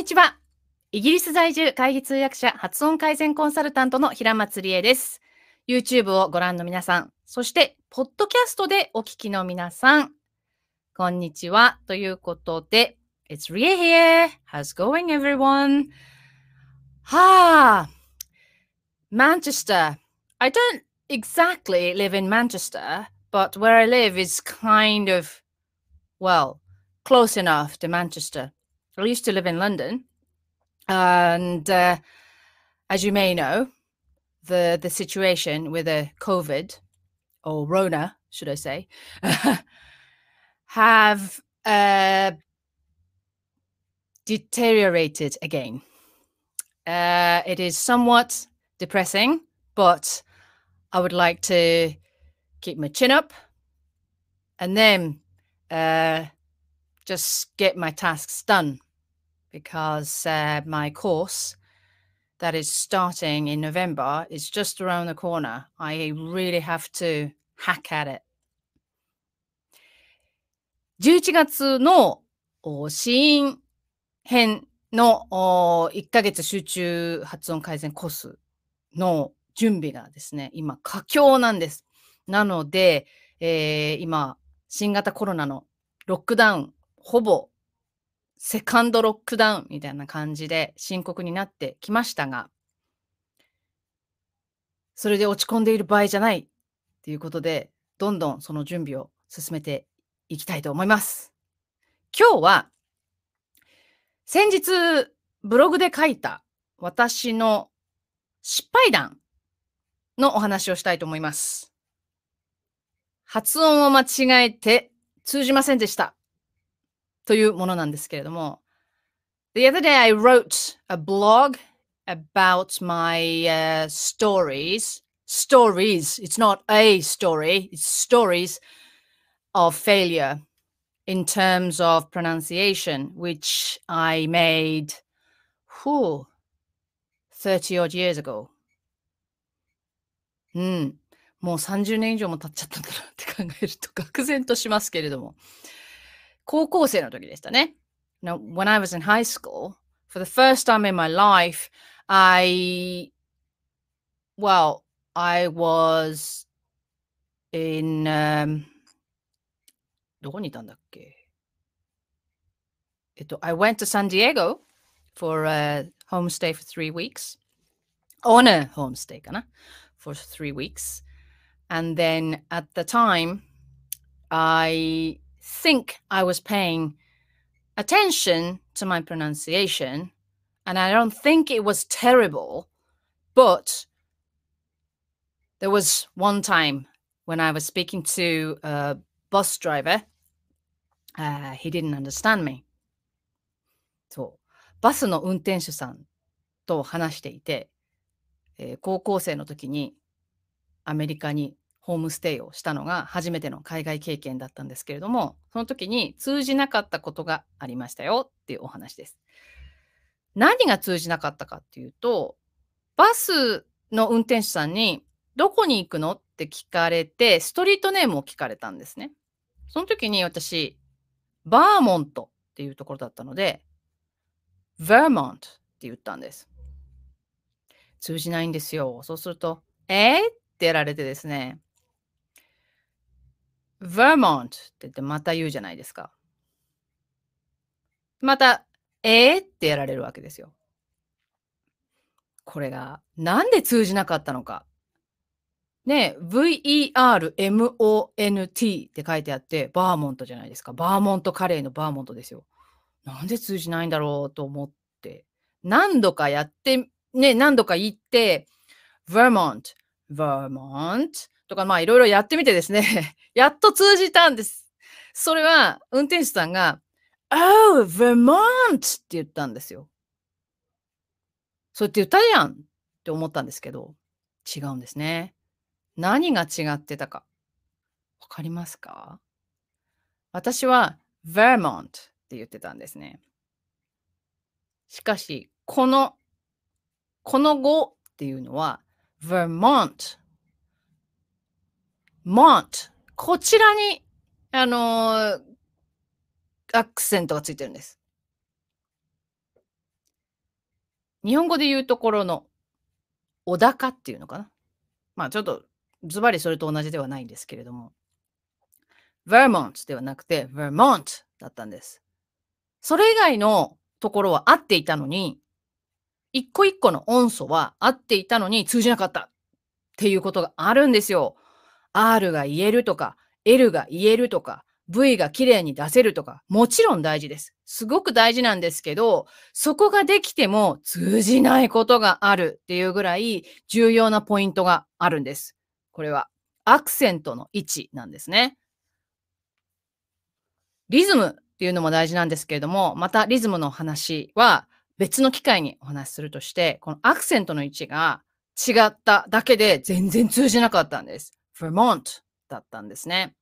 にちは。イギリス在住会議通訳者発音改善コンサルタントの平松理恵です。YouTube をご覧の皆さん、そしてポッドキャストでお聞きの皆さん、こんにちは。ということで、It's Rie here. How's going everyone? はあ、Manchester. I don't exactly live in Manchester, but where I live is kind of, well, close enough to Manchester. I used to live in London, and uh, as you may know, the the situation with a COVID or Rona, should I say, have uh, deteriorated again. Uh, it is somewhat depressing, but I would like to keep my chin up and then uh, just get my tasks done because uh, my course that is starting in November is just around the corner. I really have to hack at it. 11月のシーン編の1ヶ月集中発音改善コースの準備がですね、今、佳境なんです。なので、えー、今、新型コロナのロックダウン、ほぼセカンドロックダウンみたいな感じで深刻になってきましたが、それで落ち込んでいる場合じゃないということで、どんどんその準備を進めていきたいと思います。今日は、先日ブログで書いた私の失敗談のお話をしたいと思います。発音を間違えて通じませんでした。というものなんですけれども、The other day I wrote a blog about my uh, stories. Stories. It's not a story, it's stories of failure in terms of pronunciation, which I made whew, 30 odd years ago. うん。もう30年以上も経っちゃったんだなって考えると、愕然としますけれども。 高校生の時でしたね。Now, when I was in high school, for the first time in my life, I, well, I was in, um, どこにいたんだっけえっと、I went to San Diego for a homestay for three weeks. On a homestay かな for three weeks. And then at the time, I think I was paying attention to my pronunciation, and I don't think it was terrible, but there was one time when I was speaking to a bus driver, uh, he didn't understand me. そう。バスの運転手さんと話していて、えー、高校生の時にアメリカに ホームステイをしたのが初めての海外経験だったんですけれども、その時に通じなかったことがありましたよっていうお話です。何が通じなかったかっていうと、バスの運転手さんに、どこに行くの？って聞かれて、ストリートネームを聞かれたんですね。その時に私、バーモントっていうところだったので、Vermont って言ったんです。通じないんですよ。そうすると、え？ー、ってやられてですね、Vermont って言ってまた言うじゃないですか。また、えー、ってやられるわけですよ。これが、なんで通じなかったのか。ね、V-E-R-M-O-N-T って書いてあって、バーモントじゃないですか。バーモントカレーのバーモントですよ。なんで通じないんだろうと思って、何度かやって、ね、何度か言って、Vermont、Vermont とか、まあいろいろやってみてですね、やっと通じたんです。それは、運転手さんが、Oh, Vermont! って言ったんですよ。そうやって言ったじゃんって思ったんですけど、違うんですね。何が違ってたか。わかりますか？私は Vermont って言ってたんですね。しかし、この、この語っていうのは Vermont Mont。こちらに、あのー、アクセントがついてるんです。日本語で言うところの小高っていうのかな？まあちょっとズバリそれと同じではないんですけれども、Vermont ではなくて Vermont だったんです。それ以外のところは合っていたのに、一個一個の音素は合っていたのに通じなかったっていうことがあるんですよ。R が言えるとか、L が言えるとか、V が綺麗に出せるとか、もちろん大事です。すごく大事なんですけど、そこができても通じないことがあるっていうぐらい重要なポイントがあるんです。これはアクセントの位置なんですね。リズムっていうのも大事なんですけれども、またリズムの話は別の機会にお話しするとして、このアクセントの位置が違っただけで全然通じなかったんです。Vermont だったんですね。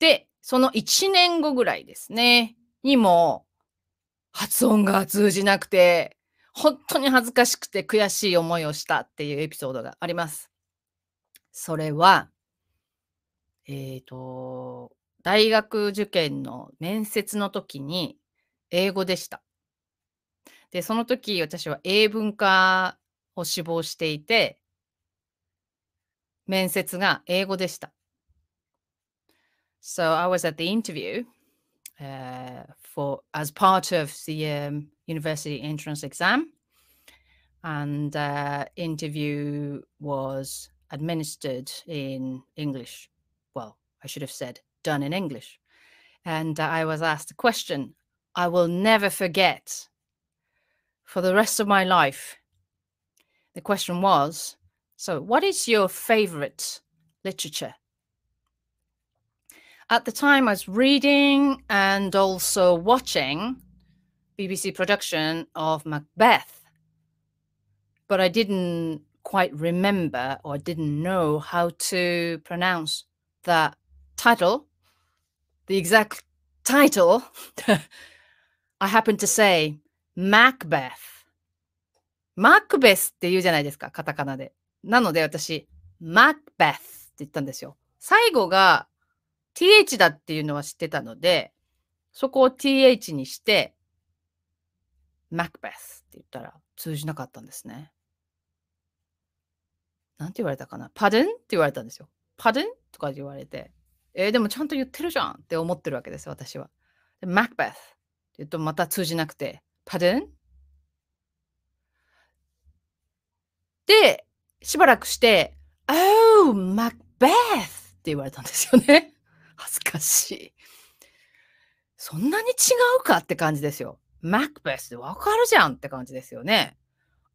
で、その1年後ぐらいですね、にも発音が通じなくて、本当に恥ずかしくて悔しい思いをしたっていうエピソードがあります。それは、えっ、ー、と、大学受験の面接の時に英語でした。で、その時私は英文科を志望していて、面接が英語でした。So I was at the interview uh, for as part of the um, university entrance exam, and uh, interview was administered in English. Well, I should have said done in English. And uh, I was asked a question I will never forget for the rest of my life. The question was So, what is your favorite literature? At the time, I was reading and also watching BBC production of Macbeth, but I didn't quite remember or didn't know how to pronounce that title, the exact title. I happened to say Macbeth. マクベスって言うじゃないですか、カタカナで。 なので私、Macbeth って言ったんですよ。最後が th だっていうのは知ってたので、そこを th にして、Macbeth って言ったら通じなかったんですね。なんて言われたかな ?Pardon? って言われたんですよ。Pardon? とか言われて、えー、でもちゃんと言ってるじゃんって思ってるわけです、私は。で Macbeth って言うとまた通じなくて、Pardon? で、しばらくして、Oh, Macbeth! って言われたんですよね。恥ずかしい。そんなに違うかって感じですよ。Macbeth でわかるじゃんって感じですよね。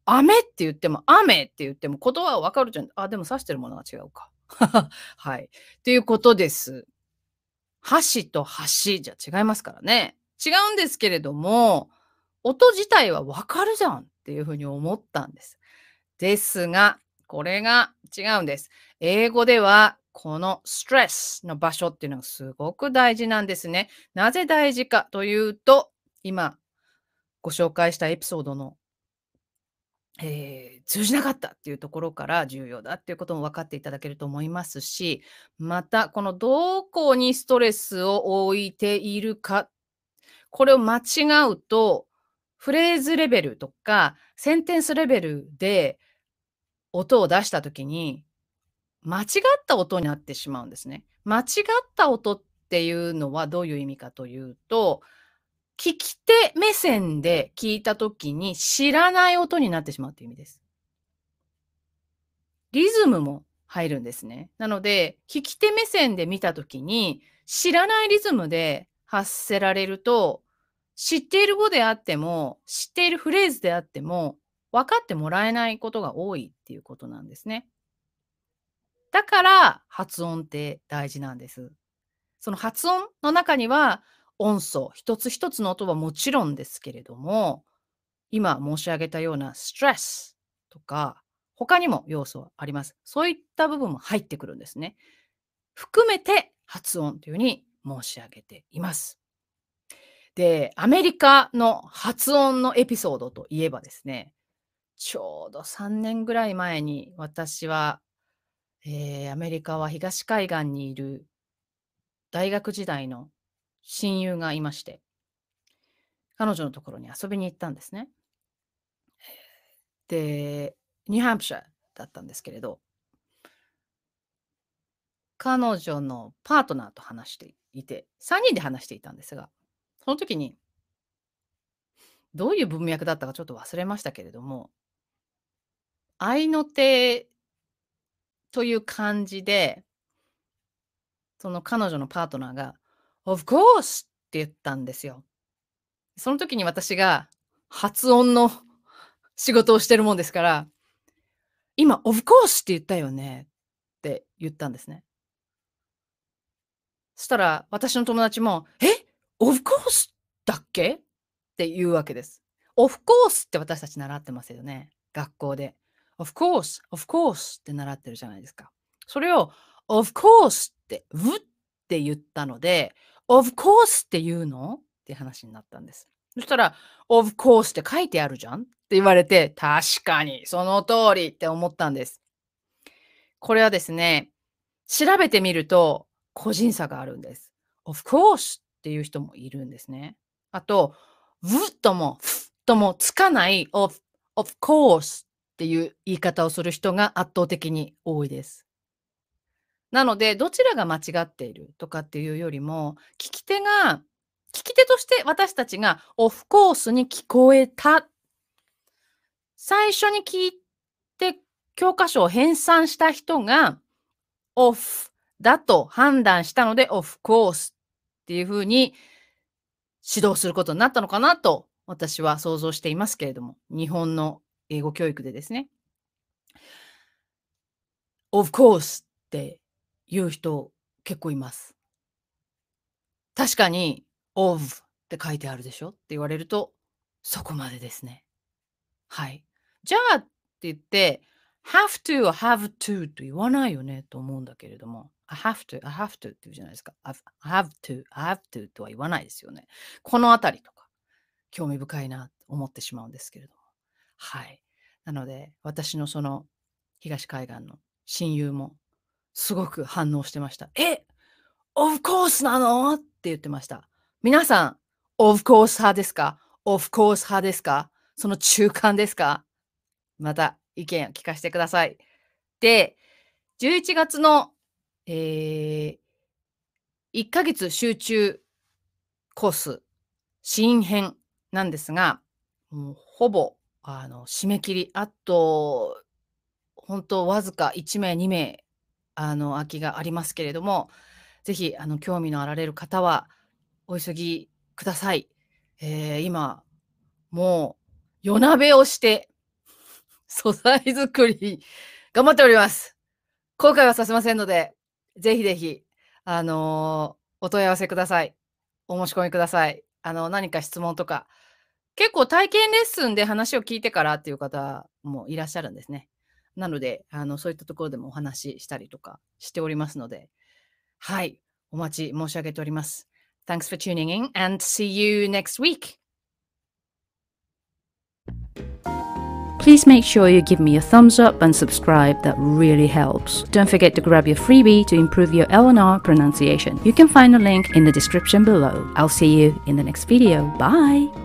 雨って言っても、雨って言っても、言葉はわかるじゃん。あ、でも指してるものが違うか。はい。ということです。箸と橋じゃ違いますからね。違うんですけれども、音自体はわかるじゃんっていうふうに思ったんです。ですが、これが違うんです。英語では、このストレスの場所っていうのがすごく大事なんですね。なぜ大事かというと、今ご紹介したエピソードのえー、通じなかったっていうところから重要だっていうことも分かっていただけると思いますし、またこのどこにストレスを置いているか、これを間違うと、フレーズレベルとかセンテンスレベルで音を出したときに、間違った音になってしまうんですね。間違った音っていうのはどういう意味かというと、聞き手目線で聞いたときに知らない音になってしまうという意味です。リズムも入るんですね。なので、聞き手目線で見たときに知らないリズムで発せられると、知っている語であっても、知っているフレーズであっても、分かってもらえないことが多いっていうことなんですね。だから発音って大事なんです。その発音の中には音素、一つ一つの音はもちろんですけれども、今申し上げたようなストレスとか、他にも要素はあります。そういった部分も入ってくるんですね。含めて発音というふうに申し上げています。で、アメリカの発音のエピソードといえばですね、ちょうど3年ぐらい前に私は、えー、アメリカは東海岸にいる大学時代の親友がいまして、彼女のところに遊びに行ったんですね。で、ニューハンプシャーだったんですけれど、彼女のパートナーと話していて、3人で話していたんですが、その時に、どういう文脈だったかちょっと忘れましたけれども、愛の手という感じで、その彼女のパートナーが、Of course! って言ったんですよ。その時に私が発音の仕事をしてるもんですから、今、of course って言ったよねって言ったんですね。そしたら私の友達も、え ?of course だっけ？って言うわけです。of course って私たち習ってますよね。学校で。Of course, of course って習ってるじゃないですか。それを of course って、うって言ったので、of course って言うの？って話になったんです。そしたら、of course って書いてあるじゃん？って言われて、確かに、その通りって思ったんです。これはですね、調べてみると、個人差があるんです。of course っていう人もいるんですね。あと、w とも、f ともつかない of, of course っていう言い方をする人が圧倒的に多いです。なので、どちらが間違っているとかっていうよりも、聞き手が、聞き手として私たちがオフコースに聞こえた。最初に聞いて教科書を編纂した人がオフだと判断したので、オフコースっていうふうに指導することになったのかなと私は想像していますけれども、日本の英語教育でですね。of course って言う人結構います。確かに of って書いてあるでしょって言われるとそこまでですね。はい。じゃあって言って have to は have to と言わないよねと思うんだけれども I have to, I have to って言うじゃないですか。I have to, I have to とは言わないですよね。このあたりとか興味深いなと思ってしまうんですけれども。はい。なので私のその東海岸の親友もすごく反応してました。え ?Of course なの？って言ってました。皆さん、Of course 派ですか ?Of course 派ですか？その中間ですかまた意見を聞かせてください。で、11月の、えー、1ヶ月集中コース、新編なんですが、もうほぼあの締め切り、あと、本当わずか1名、2名あの、空きがありますけれども、ぜひ、あの、興味のあられる方はお急ぎください。えー、今、もう夜鍋をして 素材作り頑張っております。後悔はさせませんので、ぜひぜひ、あのー、お問い合わせください。お申し込みください。あの、何か質問とか、結構体験レッスンで話を聞いてからっていう方もいらっしゃるんですね。なので、あの、そういったところでもお話ししたりとかしておりますので、はい、お待ち申し上げております。Thanks for tuning in and see you next week. Please make sure you give me a thumbs up and subscribe, that really helps. Don't forget to grab your freebie to improve your LNR pronunciation. You can find the link in the description below. I'll see you in the next video. Bye!